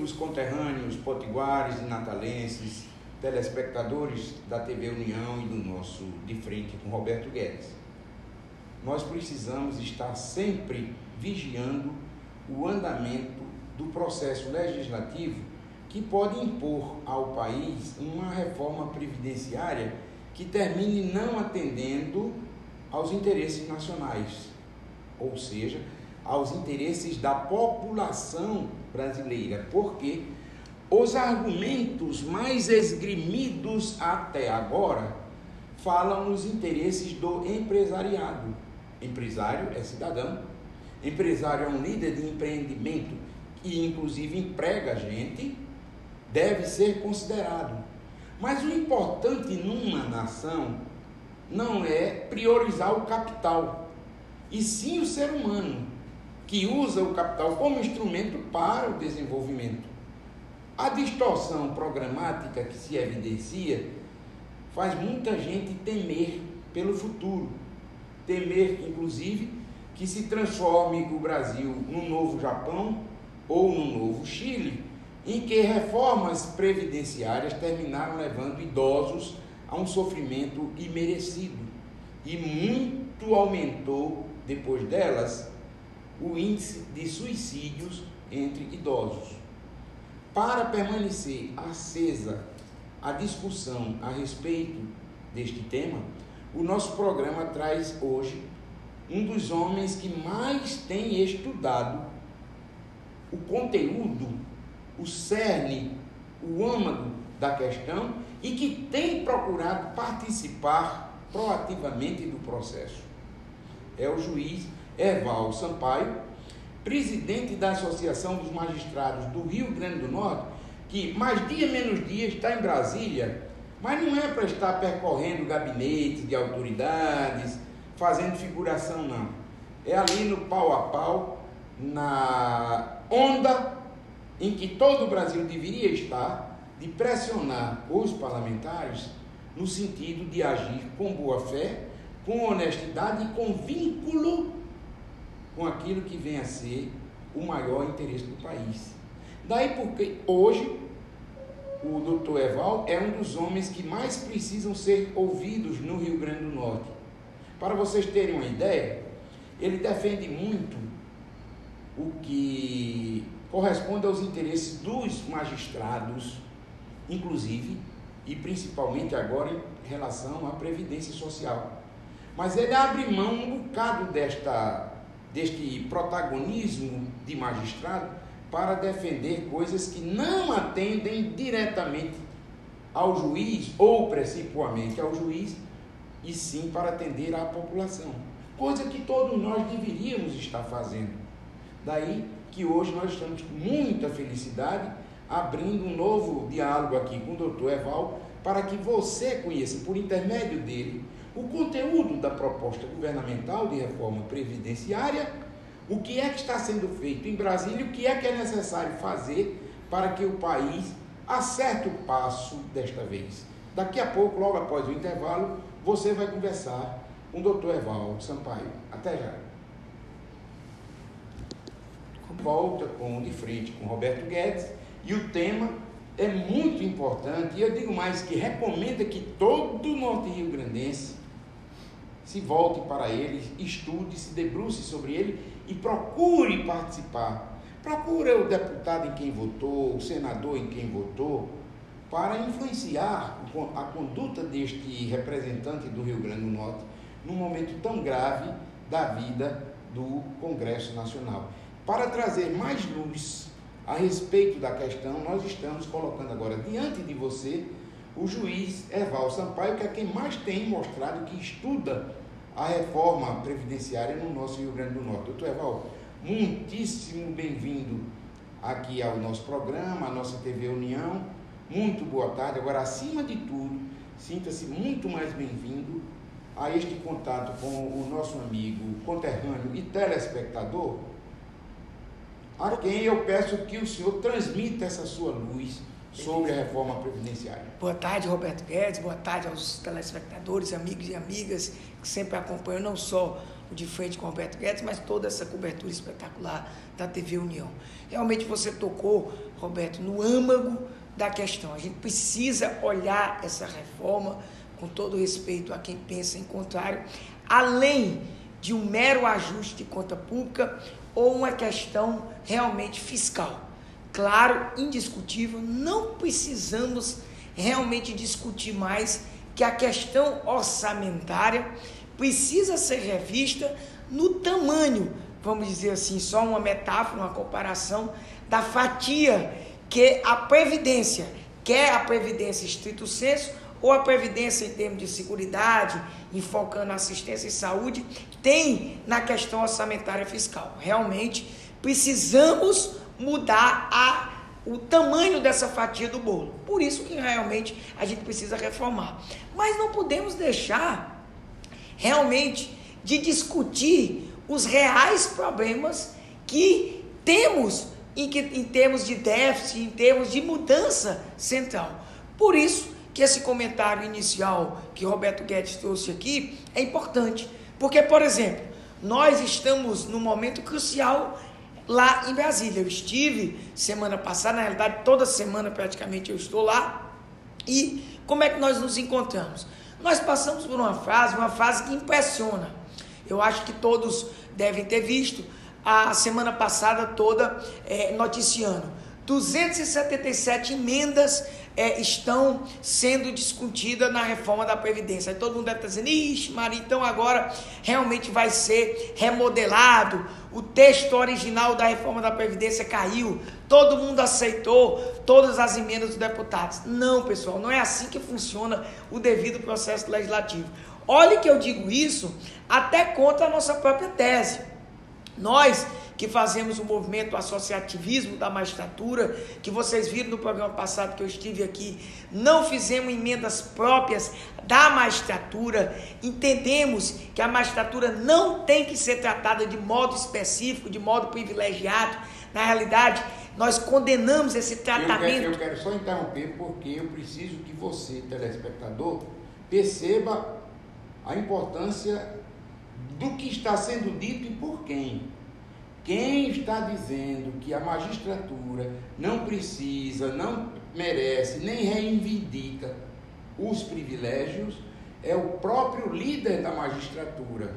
amigos conterrâneos, potiguares e natalenses, telespectadores da TV União e do nosso De Frente com Roberto Guedes. Nós precisamos estar sempre vigiando o andamento do processo legislativo que pode impor ao país uma reforma previdenciária que termine não atendendo aos interesses nacionais, ou seja, aos interesses da população brasileira, porque os argumentos mais esgrimidos até agora falam nos interesses do empresariado. Empresário é cidadão, empresário é um líder de empreendimento que inclusive emprega gente, deve ser considerado. Mas o importante numa nação não é priorizar o capital, e sim o ser humano, que usa o capital como instrumento para o desenvolvimento. A distorção programática que se evidencia faz muita gente temer pelo futuro, temer, inclusive, que se transforme o Brasil num novo Japão ou num novo Chile, em que reformas previdenciárias terminaram levando idosos a um sofrimento imerecido. E muito aumentou, depois delas, o índice de suicídios entre idosos. Para permanecer acesa a discussão a respeito deste tema, o nosso programa traz hoje um dos homens que mais tem estudado o conteúdo, o cerne, o âmago da questão e que tem procurado participar proativamente do processo. É o juiz Erval Sampaio, presidente da Associação dos Magistrados do Rio Grande do Norte, que mais dia menos dia está em Brasília, mas não é para estar percorrendo gabinetes de autoridades, fazendo figuração, não. É ali no pau a pau, na onda em que todo o Brasil deveria estar, de pressionar os parlamentares no sentido de agir com boa fé, com honestidade e com vínculo com aquilo que vem a ser o maior interesse do país. Daí porque hoje o doutor Eval é um dos homens que mais precisam ser ouvidos no Rio Grande do Norte. Para vocês terem uma ideia, ele defende muito o que corresponde aos interesses dos magistrados, inclusive e principalmente agora em relação à previdência social. Mas ele abre mão um bocado desta, deste protagonismo de magistrado para defender coisas que não atendem diretamente ao juiz ou principalmente ao juiz, e sim para atender à população. Coisa que todos nós deveríamos estar fazendo. Daí que hoje nós estamos com muita felicidade abrindo um novo diálogo aqui com o doutor Eval, para que você conheça, por intermédio dele, o conteúdo da proposta governamental de reforma previdenciária, o que é que está sendo feito em Brasília o que é que é necessário fazer para que o país acerte o passo desta vez. Daqui a pouco, logo após o intervalo, você vai conversar com o doutor Evaldo Sampaio. Até já. Volta com de frente com Roberto Guedes e o tema é muito importante, e eu digo mais que recomenda que todo norte rio-grandense se volte para ele, estude, se debruce sobre ele e procure participar. Procure o deputado em quem votou, o senador em quem votou, para influenciar a conduta deste representante do Rio Grande do Norte num momento tão grave da vida do Congresso Nacional. Para trazer mais luz a respeito da questão, nós estamos colocando agora diante de você o juiz Eval Sampaio, que é quem mais tem mostrado que estuda a reforma previdenciária no nosso Rio Grande do Norte. Doutor Eval, muitíssimo bem-vindo aqui ao nosso programa, à nossa TV União. Muito boa tarde. Agora, acima de tudo, sinta-se muito mais bem-vindo a este contato com o nosso amigo conterrâneo e telespectador a quem eu peço que o senhor transmita essa sua luz sobre a reforma previdenciária. Boa tarde, Roberto Guedes, boa tarde aos telespectadores, amigos e amigas que sempre acompanham não só o de frente com Roberto Guedes, mas toda essa cobertura espetacular da TV União. Realmente você tocou, Roberto, no âmago da questão. A gente precisa olhar essa reforma com todo respeito a quem pensa em contrário, além de um mero ajuste de conta pública ou uma questão realmente fiscal. Claro, indiscutível, não precisamos realmente discutir mais que a questão orçamentária precisa ser revista no tamanho, vamos dizer assim, só uma metáfora, uma comparação da fatia que a previdência, quer a previdência estrito senso ou a previdência em termos de segurança, enfocando assistência e saúde, tem na questão orçamentária fiscal. Realmente precisamos mudar a o tamanho dessa fatia do bolo. Por isso que realmente a gente precisa reformar. Mas não podemos deixar realmente de discutir os reais problemas que temos em, que, em termos de déficit, em termos de mudança central. Por isso que esse comentário inicial que Roberto Guedes trouxe aqui é importante. Porque, por exemplo, nós estamos num momento crucial lá em Brasília. Eu estive semana passada, na realidade, toda semana praticamente eu estou lá. E como é que nós nos encontramos? Nós passamos por uma fase, uma fase que impressiona. Eu acho que todos devem ter visto a semana passada toda é, noticiando. 277 emendas é, estão sendo discutidas na reforma da Previdência. Aí todo mundo deve estar dizendo, ixi, Maria, então agora realmente vai ser remodelado. O texto original da reforma da Previdência caiu. Todo mundo aceitou todas as emendas dos deputados. Não, pessoal, não é assim que funciona o devido processo legislativo. Olhe que eu digo isso até contra a nossa própria tese. Nós que fazemos o movimento associativismo da magistratura, que vocês viram no programa passado que eu estive aqui, não fizemos emendas próprias da magistratura, entendemos que a magistratura não tem que ser tratada de modo específico, de modo privilegiado. Na realidade, nós condenamos esse tratamento. Eu quero, eu quero só interromper porque eu preciso que você, telespectador, perceba a importância do que está sendo dito e por quem. Quem está dizendo que a magistratura não precisa, não merece, nem reivindica os privilégios é o próprio líder da magistratura,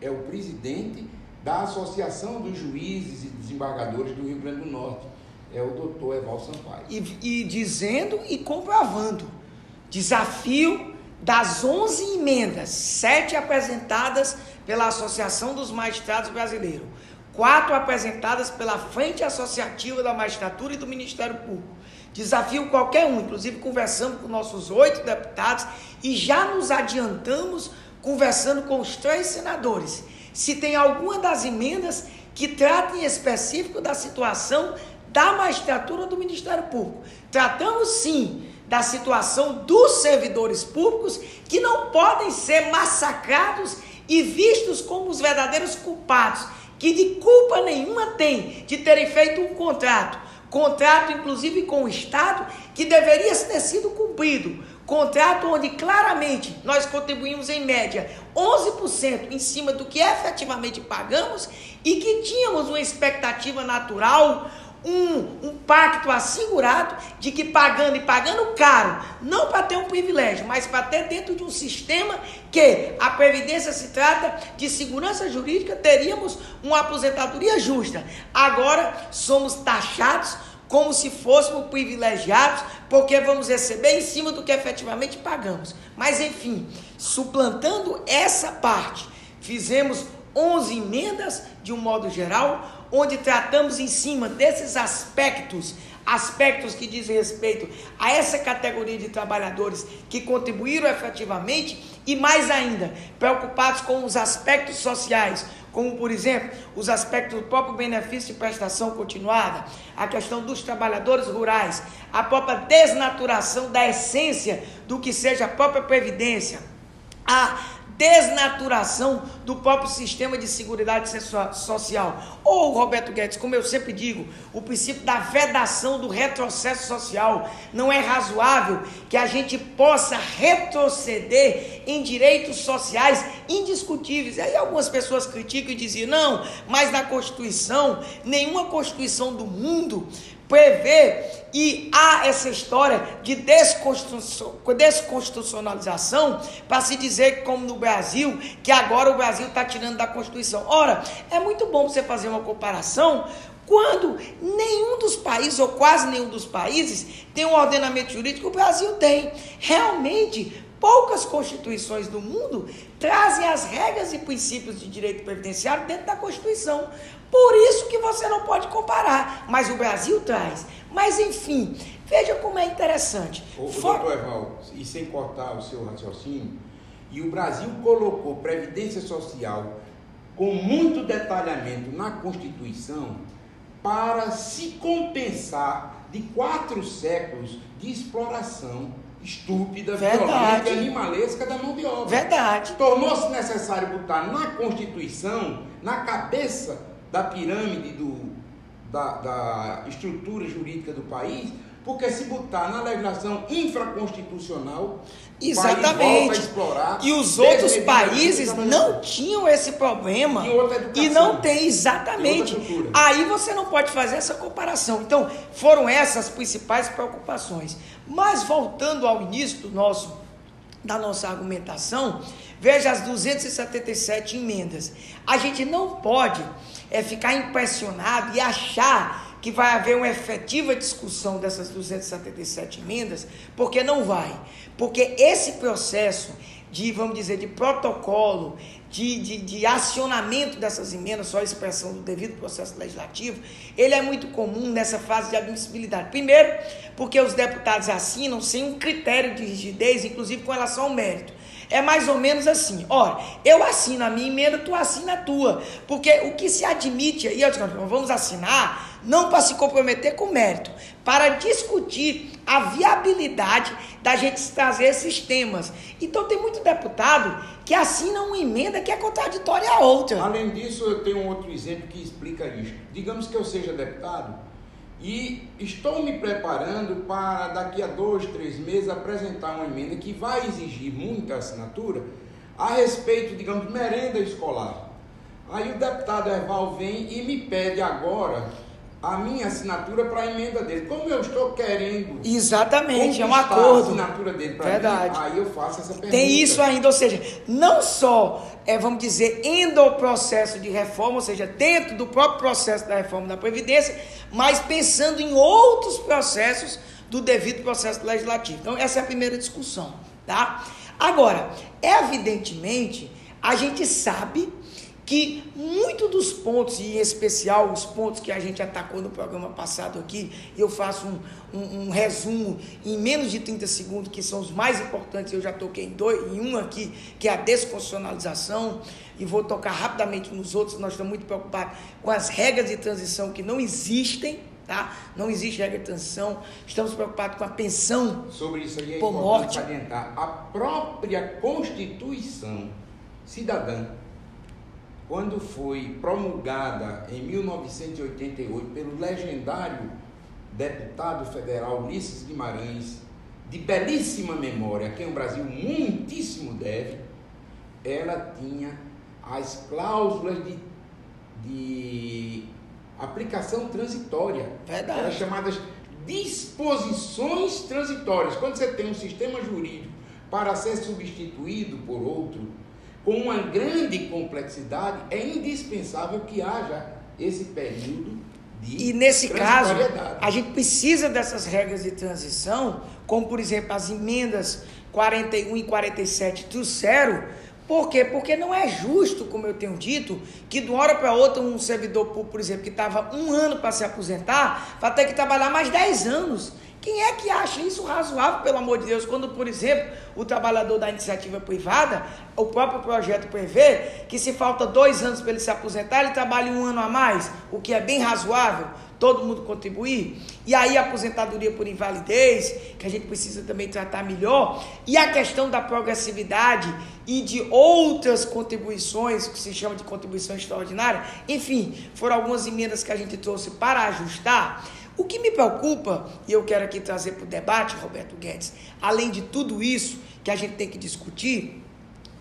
é o presidente da Associação dos Juízes e Desembargadores do Rio Grande do Norte, é o doutor Eval Sampaio. E, e dizendo e comprovando, desafio das 11 emendas, sete apresentadas pela Associação dos Magistrados Brasileiros, quatro apresentadas pela Frente Associativa da Magistratura e do Ministério Público. Desafio qualquer um, inclusive conversamos com nossos oito deputados e já nos adiantamos conversando com os três senadores. Se tem alguma das emendas que trata em específico da situação da magistratura do Ministério Público. Tratamos sim da situação dos servidores públicos que não podem ser massacrados e vistos como os verdadeiros culpados que de culpa nenhuma tem de terem feito um contrato, contrato inclusive com o Estado, que deveria ter sido cumprido. Contrato onde claramente nós contribuímos em média 11% em cima do que efetivamente pagamos e que tínhamos uma expectativa natural um, um pacto assegurado de que pagando e pagando caro, não para ter um privilégio, mas para ter dentro de um sistema que a Previdência se trata de segurança jurídica, teríamos uma aposentadoria justa. Agora somos taxados como se fôssemos privilegiados, porque vamos receber em cima do que efetivamente pagamos. Mas enfim, suplantando essa parte, fizemos 11 emendas de um modo geral, onde tratamos em cima desses aspectos, aspectos que dizem respeito a essa categoria de trabalhadores que contribuíram efetivamente e mais ainda, preocupados com os aspectos sociais, como por exemplo, os aspectos do próprio benefício de prestação continuada, a questão dos trabalhadores rurais, a própria desnaturação da essência do que seja a própria previdência, a desnaturação do próprio sistema de seguridade social. Ou, Roberto Guedes, como eu sempre digo, o princípio da vedação do retrocesso social. Não é razoável que a gente possa retroceder em direitos sociais indiscutíveis. E aí algumas pessoas criticam e dizem, não, mas na Constituição, nenhuma Constituição do mundo prevê e há essa história de desconstitucionalização para se dizer, como no Brasil, que agora o Brasil está tirando da Constituição. Ora, é muito bom você fazer uma comparação quando nenhum dos países, ou quase nenhum dos países, tem um ordenamento jurídico o Brasil tem. Realmente, poucas constituições do mundo trazem as regras e princípios de direito previdenciário dentro da Constituição. Por isso que você não pode comparar. Mas o Brasil traz. Mas enfim, veja como é interessante. O, For... doutor Eval, e sem cortar o seu raciocínio, e o Brasil colocou Previdência Social com muito detalhamento na Constituição para se compensar de quatro séculos de exploração estúpida, Verdade. violenta, animalesca da mão de obra. Verdade. Tornou-se necessário botar na Constituição, na cabeça da pirâmide do, da, da estrutura jurídica do país, porque se botar na legislação infraconstitucional, Exatamente. Explorar, e os outros países não tinham esse problema. E, não tem, exatamente. Aí você não pode fazer essa comparação. Então, foram essas as principais preocupações. Mas voltando ao início do nosso, da nossa argumentação, veja as 277 emendas. A gente não pode é ficar impressionado e achar que vai haver uma efetiva discussão dessas 277 emendas, porque não vai. Porque esse processo de, vamos dizer, de protocolo, de, de, de, acionamento dessas emendas, só a expressão do devido processo legislativo, ele é muito comum nessa fase de admissibilidade. Primeiro, porque os deputados assinam sem um critério de rigidez, inclusive com relação ao mérito. É mais ou menos assim. Ora, eu assino a minha emenda, tu assina a tua. Porque o que se admite aí, vamos assinar, não para se comprometer com mérito, para discutir a viabilidade da gente trazer esses temas. Então tem muito deputado que assina uma emenda que é contraditória à outra. Além disso, eu tenho um outro exemplo que explica isso. Digamos que eu seja deputado e estou me preparando para daqui a dois, três meses apresentar uma emenda que vai exigir muita assinatura a respeito, digamos, merenda escolar. Aí o deputado Erval vem e me pede agora a minha assinatura para a emenda dele. Como eu estou querendo. Exatamente, é um acordo. A assinatura dele para Verdade. Mim, aí eu faço essa pergunta. Tem isso ainda, ou seja, não só, é, vamos dizer, indo ao processo de reforma, ou seja, dentro do próprio processo da reforma da Previdência, mas pensando em outros processos do devido processo legislativo. Então, essa é a primeira discussão, tá? Agora, evidentemente, a gente sabe que muito dos pontos, e em especial os pontos que a gente atacou no programa passado aqui, eu faço um, um, um, resumo em menos de 30 segundos, que são os mais importantes, eu já toquei em, dois, em um aqui, que é a desconstitucionalização, e vou tocar rapidamente nos outros, nós estamos muito preocupados com as regras de transição que não existem, tá? Não existe regra de transição, estamos preocupados com a pensão Sobre isso aí é por morte. salientar, a própria Constituição cidadã quando foi promulgada em 1988 pelo legendário deputado federal Ulisses Guimarães, de belíssima memória, a quem o Brasil muitíssimo deve, ela tinha as cláusulas de, de aplicação transitória. Verdade. Eram chamadas disposições transitórias. Quando você tem um sistema jurídico para ser substituído por outro, com uma grande complexidade, é indispensável que haja esse período de E nesse caso, a gente precisa dessas regras de transição, como por exemplo as emendas 41 e 47 trouxeram. Por quê? Porque não é justo, como eu tenho dito, que de uma hora para outra um servidor público, por exemplo, que estava um ano para se aposentar, vai ter que trabalhar mais 10 anos. Quem é que acha isso razoável, pelo amor de Deus, quando, por exemplo, o trabalhador da iniciativa privada, o próprio projeto prevê que se falta dois anos para ele se aposentar, ele trabalha um ano a mais, o que é bem razoável. todo mundo contribuir. E aí a aposentadoria por invalidez, que a gente precisa também tratar melhor, e a questão da progressividade e de outras contribuições, que se chama de contribuição extraordinária, enfim, foram algumas emendas que a gente trouxe para ajustar. O que me preocupa, e eu quero aqui trazer para o debate, Roberto Guedes, além de tudo isso que a gente tem que discutir,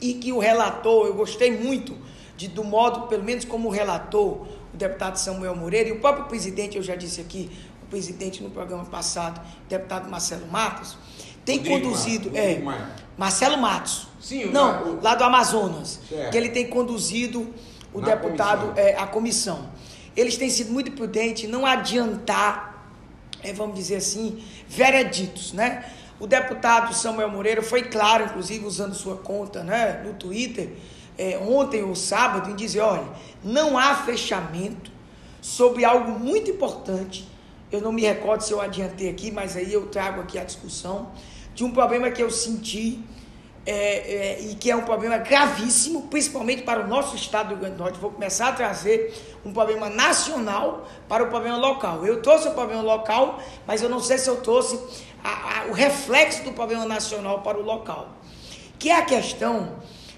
e que o relator, eu gostei muito de, do modo, pelo menos como relator, o deputado Samuel Moreira, e o próprio presidente, eu já disse aqui, o presidente no programa passado, o deputado Marcelo Matos, tem Rodrigo conduzido. Mar, é, Mar. Marcelo Matos. Sim, Não, o, lá do Amazonas. Certo. Que ele tem conduzido o Na deputado, comissão. É, a comissão. Eles têm sido muito prudentes, não adiantar, é, vamos dizer assim, vereditos, né? O deputado Samuel Moreira foi claro, inclusive usando sua conta né, no Twitter, é, ontem ou sábado, em dizer: olha, não há fechamento sobre algo muito importante. Eu não me recordo se eu adiantei aqui, mas aí eu trago aqui a discussão de um problema que eu senti é, é, e que é um problema gravíssimo, principalmente para o nosso estado do Rio Grande do Norte. Vou começar a trazer um problema nacional para o problema local. Eu trouxe o problema local, mas eu não sei se eu trouxe a, a, o reflexo do problema nacional para o local. Que é a questão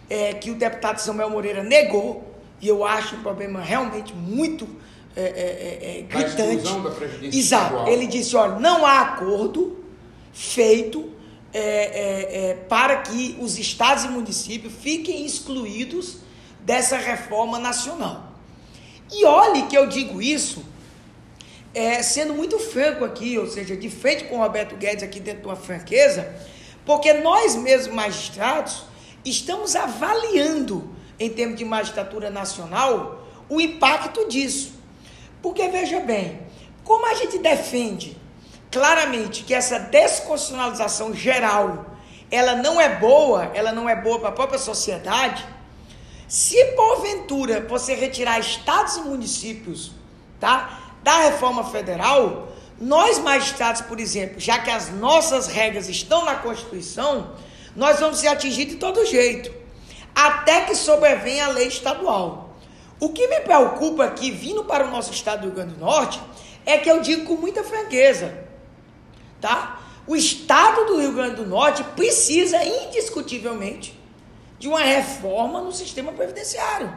é, que o deputado Samuel Moreira negou, e eu acho um problema realmente muito é, é, é, gritante. Da Exato. Ele disse: olha, não há acordo feito é, para que os estados e municípios fiquem excluídos dessa reforma nacional. E olhe que eu digo isso é, sendo muito franco aqui, ou seja, de frente com o Roberto Guedes aqui dentro de uma franqueza, porque nós mesmos magistrados estamos avaliando, em termos de magistratura nacional, o impacto disso. Porque veja bem, como a gente defende claramente que essa desconstitucionalização geral ela não é boa, ela não é boa para a própria sociedade, se porventura você retirar estados e municípios, tá? da reforma federal, nós magistrados, por exemplo, já que as nossas regras estão na Constituição, nós vamos ser atingidos de todo jeito, até que sobrevenha a lei estadual. O que me preocupa aqui, vindo para o nosso estado do Rio Grande do Norte, é que eu digo com muita franqueza, tá? O estado do Rio Grande do Norte precisa indiscutivelmente de uma reforma no sistema previdenciário.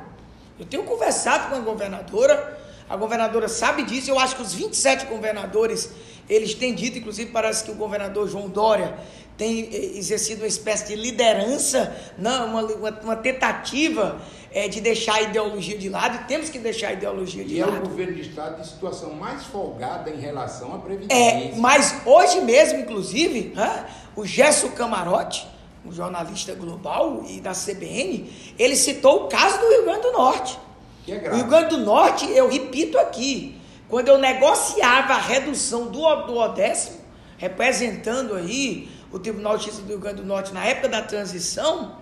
Eu tenho conversado com a governadora, a governadora sabe disso. Eu acho que os 27 governadores, eles têm dito, inclusive parece que o governador João Dória tem eh, exercido uma espécie de liderança, não, uma, uma, uma tentativa é, de deixar a ideologia de lado, e temos que deixar a ideologia de e lado. E é o governo de Estado de situação mais folgada em relação à Previdência. É, mas hoje mesmo, inclusive, né, o Gesso Camarote, um jornalista global e da CBN, ele citou o caso do Rio Grande do Norte. Que é grave. O Rio Grande do Norte, eu repito aqui, quando eu negociava a redução do, do Odécimo, representando aí o Tribunal de Justiça do Rio Grande do Norte na época da transição,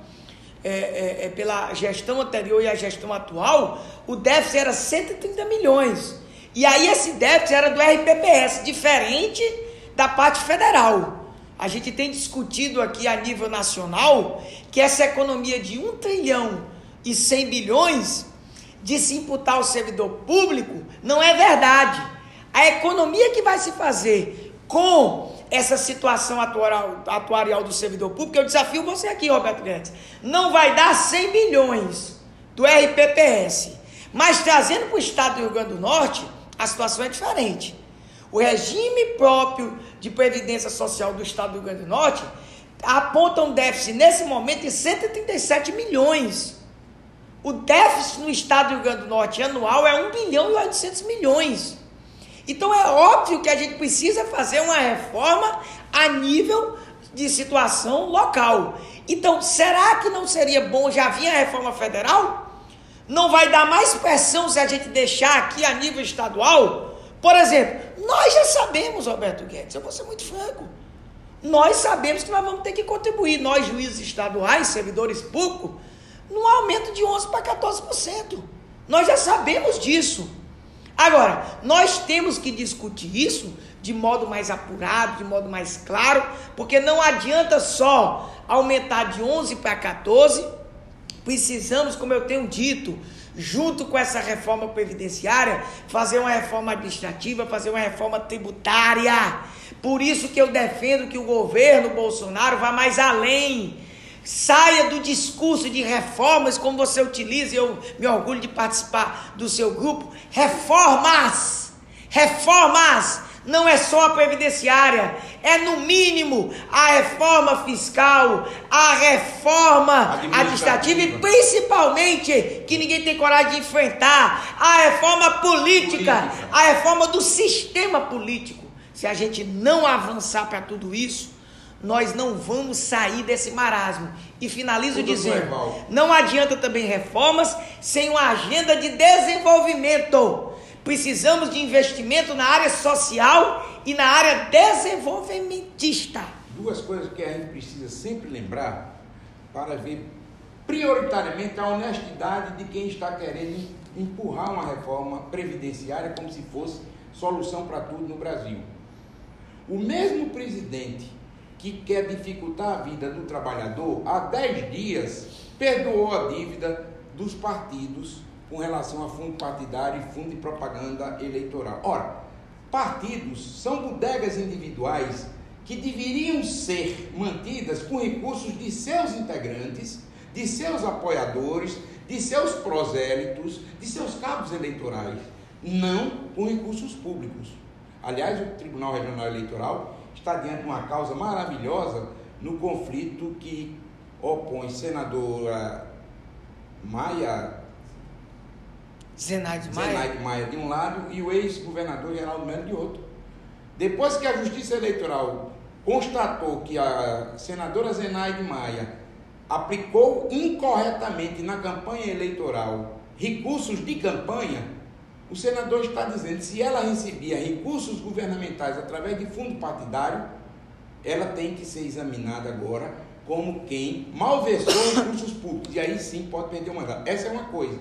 é, é, é, pela gestão anterior e a gestão atual, o déficit era 130 milhões. E aí esse déficit era do RPPS, diferente da parte federal. A gente tem discutido aqui a nível nacional que essa economia de 1 trilhão e 100 bilhões de se imputar ao servidor público não é verdade. A economia que vai se fazer com essa situação atual, atuarial do servidor público, eu desafio você aqui, Roberto Guedes, não vai dar 100 bilhões do RPPS. Mas trazendo para o estado do Rio Grande do Norte, a situação é diferente. O regime próprio de previdência social do estado do Rio Grande do Norte aponta um déficit nesse momento de 137 milhões. O déficit no estado do Rio Grande do Norte anual é 1 bilhão e 800 milhões. Então é óbvio que a gente precisa fazer uma reforma a nível de situação local. Então, será que não seria bom já vir a reforma federal? Não vai dar mais pressão se a gente deixar aqui a nível estadual? Por exemplo, nós já sabemos, Roberto Guedes, eu vou ser muito franco. Nós sabemos que nós vamos ter que contribuir, nós juízes estaduais, servidores públicos, num aumento de 11% para 14%. Nós já sabemos disso. Agora, nós temos que discutir isso de modo mais apurado, de modo mais claro, porque não adianta só aumentar de 11 para 14. Precisamos, como eu tenho dito, junto com essa reforma previdenciária, fazer uma reforma administrativa, fazer uma reforma tributária. Por isso que eu defendo que o governo Bolsonaro vá mais além. Saia do discurso de reformas, como você utiliza, e eu me orgulho de participar do seu grupo. Reformas! Reformas! não é só a previdenciária, é no mínimo a reforma fiscal, a reforma administrativa e principalmente, que ninguém tem coragem de enfrentar, a reforma política, política. a reforma do sistema político. Se a gente não avançar para tudo isso, nós não vamos sair desse marasmo. E finalizo dizendo: não adianta também reformas sem uma agenda de desenvolvimento. Precisamos de investimento na área social e na área desenvolvimentista. Duas coisas que a gente precisa sempre lembrar para ver prioritariamente a honestidade de quem está querendo empurrar uma reforma previdenciária como se fosse solução para tudo no Brasil. O mesmo presidente que quer dificultar a vida do trabalhador, há 10 dias perdoou a dívida dos partidos com relação a fundo partidário e fundo de propaganda eleitoral. Ora, partidos são bodegas individuais que deveriam ser mantidas com recursos de seus integrantes, de seus apoiadores, de seus prosélitos, de seus cabos eleitorais, não com recursos públicos. Aliás, o Tribunal Regional Eleitoral está diante de uma causa maravilhosa no conflito que opõe senadora Maia Zenaide Maia. Zenaide Maia de um lado e o ex-governador Geraldo Melo de outro. Depois que a Justiça Eleitoral constatou que a senadora Zenaide Maia aplicou incorretamente na campanha eleitoral recursos de campanha, o senador está dizendo se ela recebia recursos governamentais através de fundo partidário, ela tem que ser examinada agora como quem malversou recursos públicos. E aí sim pode perder o mandato. Essa é uma coisa.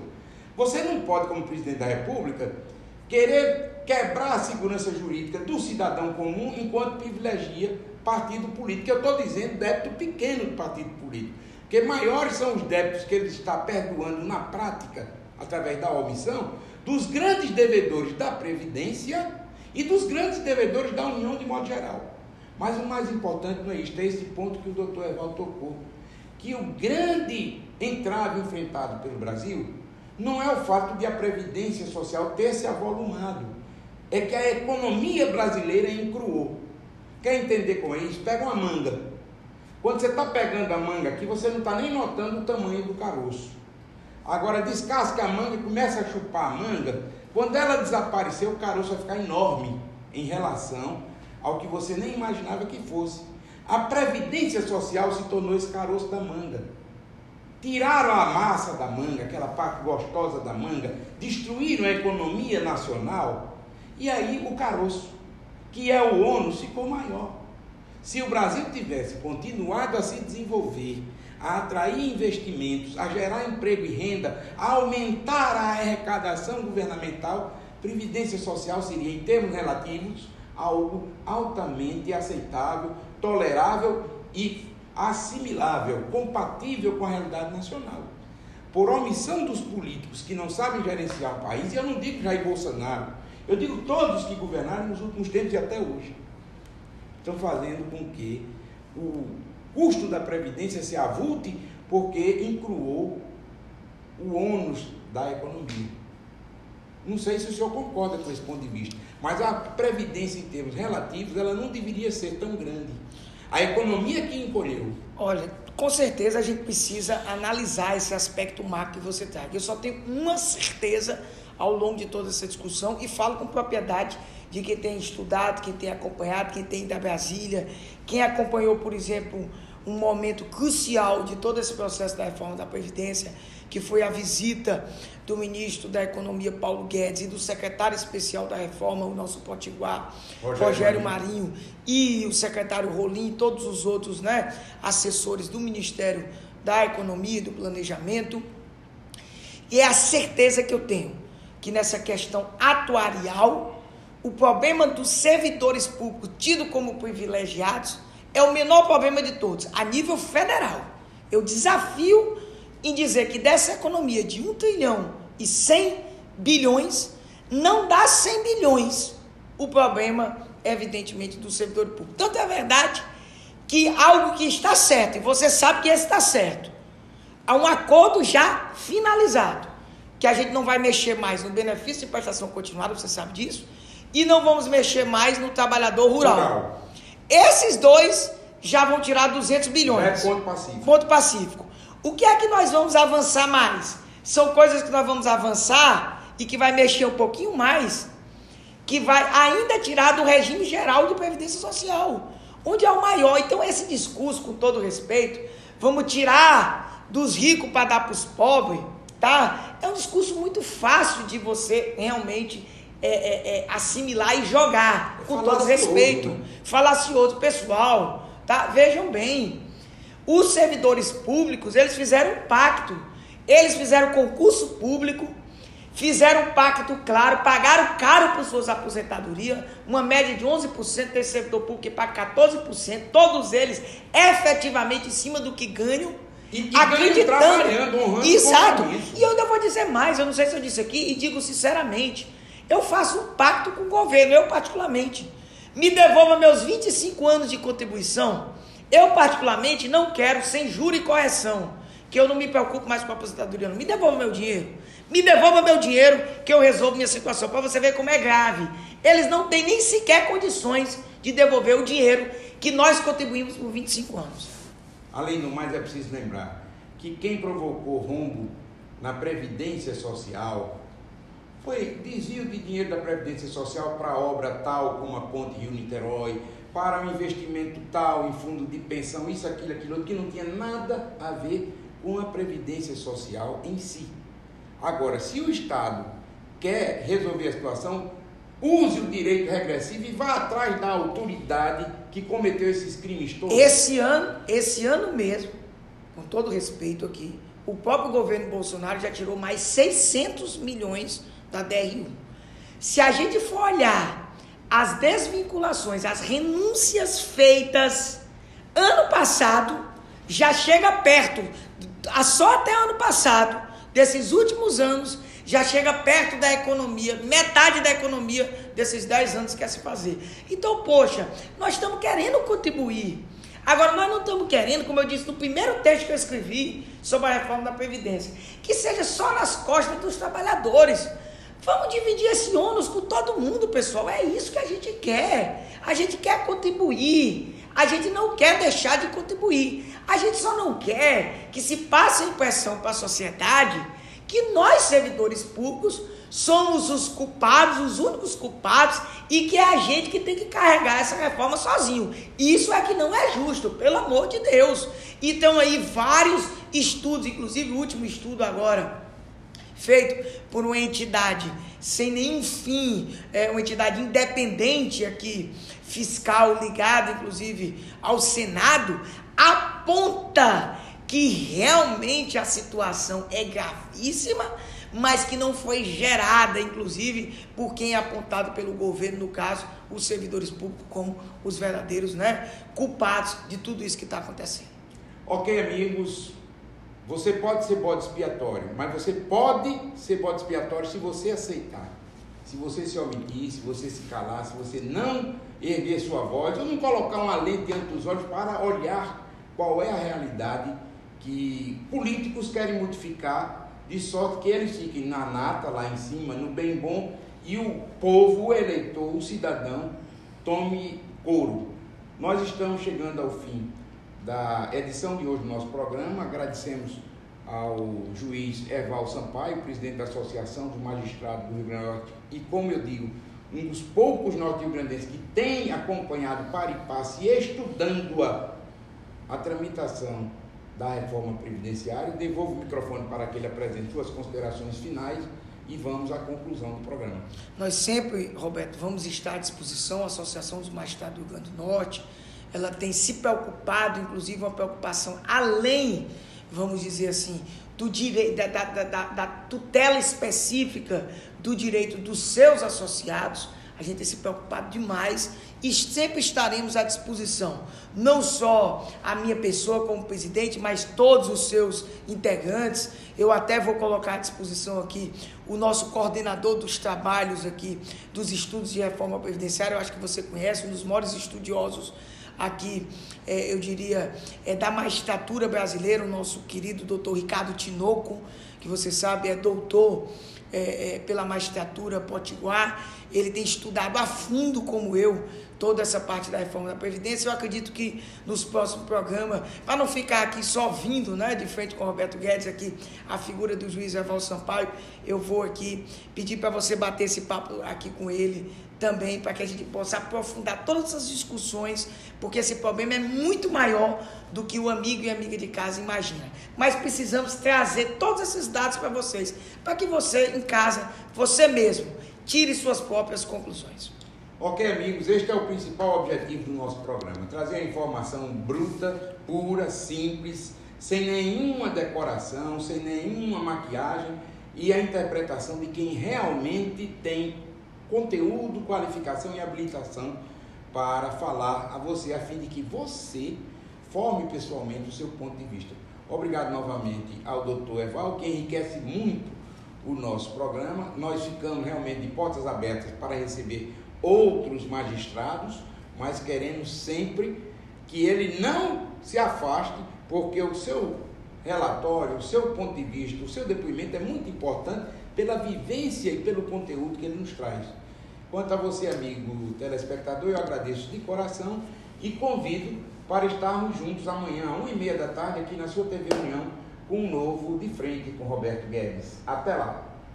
Você não pode, como presidente da República, querer quebrar a segurança jurídica do cidadão comum enquanto privilegia partido político. Eu estou dizendo débito pequeno do partido político. Porque maiores são os débitos que ele está perdoando na prática, através da omissão, dos grandes devedores da Previdência e dos grandes devedores da União de modo geral. Mas o mais importante não é isto, é esse ponto que o doutor Evaldo tocou. Que o grande entrave enfrentado pelo Brasil não é o fato de a Previdência Social ter se avolumado, é que a economia brasileira encruou. Quer entender com isso? Pega uma manga. Quando você está pegando a manga aqui, você não está nem notando o tamanho do caroço. Agora descasca a manga e começa a chupar a manga. Quando ela desaparecer, o caroço vai ficar enorme em relação ao que você nem imaginava que fosse. A Previdência Social se tornou esse caroço da manga. Tiraram a massa da manga, aquela parte gostosa da manga, destruíram a economia nacional, e aí o caroço, que é o ônus, ficou maior. Se o Brasil tivesse continuado a se desenvolver, a atrair investimentos, a gerar emprego e renda, a aumentar a arrecadação governamental, previdência social seria, em termos relativos, algo altamente aceitável, tolerável e assimilável, compatível com a realidade nacional. Por omissão dos políticos que não sabem gerenciar o país, e eu não digo Jair Bolsonaro, eu digo todos que governaram nos últimos tempos e até hoje, estão fazendo com que o custo da Previdência se avulte porque incluou o ônus da economia. Não sei se o senhor concorda com esse ponto de vista, mas a Previdência, em termos relativos, ela não deveria ser tão grande. A economia que encolheu. Olha, com certeza a gente precisa analisar esse aspecto macro que você traz. Eu só tenho uma certeza ao longo de toda essa discussão e falo com propriedade de quem tem estudado, quem tem acompanhado, quem tem da Brasília, quem acompanhou, por exemplo, um momento crucial de todo esse processo da reforma da Previdência, que foi a visita do ministro da Economia Paulo Guedes e do secretário especial da reforma, o nosso potiguar, Rogério, Rogério Marinho. E o secretário Rolim e todos os outros né, assessores do Ministério da Economia e do Planejamento. E é a certeza que eu tenho que nessa questão atuarial, o problema dos servidores públicos tido como privilegiados é o menor problema de todos, a nível federal. Eu desafio em dizer que dessa economia de 1 trilhão e 100 bilhões, não dá 100 bilhões. O problema, evidentemente, do servidor público. Tanto é verdade que algo que está certo, e você sabe que esse está certo, há um acordo já finalizado, que a gente não vai mexer mais no benefício de prestação continuada, você sabe disso, e não vamos mexer mais no trabalhador rural. rural. Esses dois já vão tirar 200 bilhões. É ponto pacífico. Ponto pacífico. O que é que nós vamos avançar mais? São coisas que nós vamos avançar e que vai mexer um pouquinho mais, que vai ainda tirar do regime geral de previdência social, onde é o maior. Então esse discurso, com todo respeito, vamos tirar dos ricos para dar para os pobres, tá? É um discurso muito fácil de você realmente é, é, é, assimilar e jogar, com todo respeito. Né? Falacioso, pessoal, tá? Vejam bem, os servidores públicos, eles fizeram um pacto, eles fizeram concurso público, fizeram um pacto claro, pagaram caro por suas aposentadorias, uma média de 11% desse servidor público que paga 14%, todos eles efetivamente em cima do que ganham, e, e acreditando. Exato. E eu ainda vou dizer mais, eu não sei se eu disse aqui, e digo sinceramente, eu faço um pacto com o governo, eu particularmente. Me devolva meus 25 anos de contribuição. Eu, particularmente, não quero, sem juro e correção, que eu não me preocupo mais com a aposentadoria. Não. Me devolva meu dinheiro. Me devolva meu dinheiro que eu resolvo minha situação. Para você ver como é grave. Eles não têm nem sequer condições de devolver o dinheiro que nós contribuímos por 25 anos. Além do mais, é preciso lembrar que quem provocou rombo na Previdência Social foi desvio de dinheiro da Previdência Social para obra tal como a Ponte Rio-Niterói, para um investimento tal em fundo de pensão, isso, aquilo, aquilo, que não tinha nada a ver com a Previdência Social em si. Agora, se o Estado quer resolver a situação, use o direito regressivo e vá atrás da autoridade que cometeu esses crimes todos. Esse ano, esse ano mesmo, com todo respeito aqui, o próprio governo Bolsonaro já tirou mais 600 milhões da DRU. Se a gente for olhar as desvinculações, as renúncias feitas ano passado, já chega perto, só até ano passado, desses últimos anos, já chega perto da economia, metade da economia desses 10 anos que quer se fazer. Então, poxa, nós estamos querendo contribuir. Agora, nós não estamos querendo, como eu disse no primeiro texto que eu escrevi sobre a reforma da Previdência, que seja só nas costas dos trabalhadores. Vamos dividir esse ônus com todo mundo, pessoal. É isso que a gente quer. A gente quer contribuir. A gente não quer deixar de contribuir. A gente só não quer que se passe a impressão para a sociedade que nós, servidores públicos, somos os culpados, os únicos culpados, e que é a gente que tem que carregar essa reforma sozinho. Isso é que não é justo, pelo amor de Deus. Então aí vários estudos, inclusive o último estudo agora feito por uma entidade sem nenhum fim, é, uma entidade independente aqui, fiscal, ligada inclusive ao Senado, aponta que realmente a situação é gravíssima, mas que não foi gerada, inclusive, por quem é apontado pelo governo, no caso, os servidores públicos, como os verdadeiros né, culpados de tudo isso que está acontecendo. Ok, amigos, você pode ser bode expiatório, mas você pode ser bode expiatório se você aceitar. Se você se omitir, se você se calar, se você não erguer sua voz, ou não colocar uma lente diante dos olhos para olhar qual é a realidade que políticos querem modificar, de sorte que eles fiquem na nata, lá em cima, no bem bom, e o povo, o eleitor, o cidadão, tome couro. Nós estamos chegando ao fim da edição de hoje do nosso programa. Agradecemos ao juiz Eval Sampaio, presidente da Associação dos Magistrados do Rio Grande do Norte, e como eu digo, um dos poucos norte-riograndenses que tem acompanhado para e passe e estudando-a a tramitação da reforma previdenciária. Devolvo o microfone para que ele apresente suas considerações finais e vamos à conclusão do programa. Nós sempre, Roberto, vamos estar à disposição, a Associação dos Magistrados do Rio Grande do Norte, ela tem se preocupado, inclusive uma preocupação além, vamos dizer assim, do direito, da, da, da, da tutela específica do direito dos seus associados. A gente tem se preocupado demais e sempre estaremos à disposição. Não só a minha pessoa como presidente, mas todos os seus integrantes. Eu até vou colocar à disposição aqui o nosso coordenador dos trabalhos aqui, dos estudos de reforma previdenciária. Eu acho que você conhece, um dos maiores estudiosos aqui, é, eu diria, é, da magistratura brasileira, o nosso querido doutor Ricardo Tinoco, que você sabe é doutor é, é, pela magistratura potiguar, ele tem estudado a fundo, como eu, toda essa parte da reforma da Previdência. Eu acredito que nos próximos programas, para não ficar aqui só vindo, né, de frente com o Roberto Guedes, aqui, a figura do juiz Evaldo Sampaio, eu vou aqui pedir para você bater esse papo aqui com ele também, para que a gente possa aprofundar todas essas discussões, porque esse problema é muito maior do que o amigo e amiga de casa imagina. Mas precisamos trazer todos esses dados para vocês, para que você em casa, você mesmo, tire suas próprias conclusões. Ok, amigos, este é o principal objetivo do nosso programa: trazer a informação bruta, pura, simples, sem nenhuma decoração, sem nenhuma maquiagem e a interpretação de quem realmente tem conteúdo, qualificação e habilitação para falar a você, a fim de que você forme pessoalmente o seu ponto de vista. Obrigado novamente ao doutor Eval, que enriquece muito o nosso programa. Nós ficamos realmente de portas abertas para receber outros magistrados, mas queremos sempre que ele não se afaste, porque o seu relatório, o seu ponto de vista, o seu depoimento é muito importante pela vivência e pelo conteúdo que ele nos traz. Quanto a você, amigo telespectador, eu agradeço de coração e convido para estarmos juntos amanhã, às 1h30 da tarde, aqui na sua TV União, com um novo De Frente com Roberto Guedes. Até lá!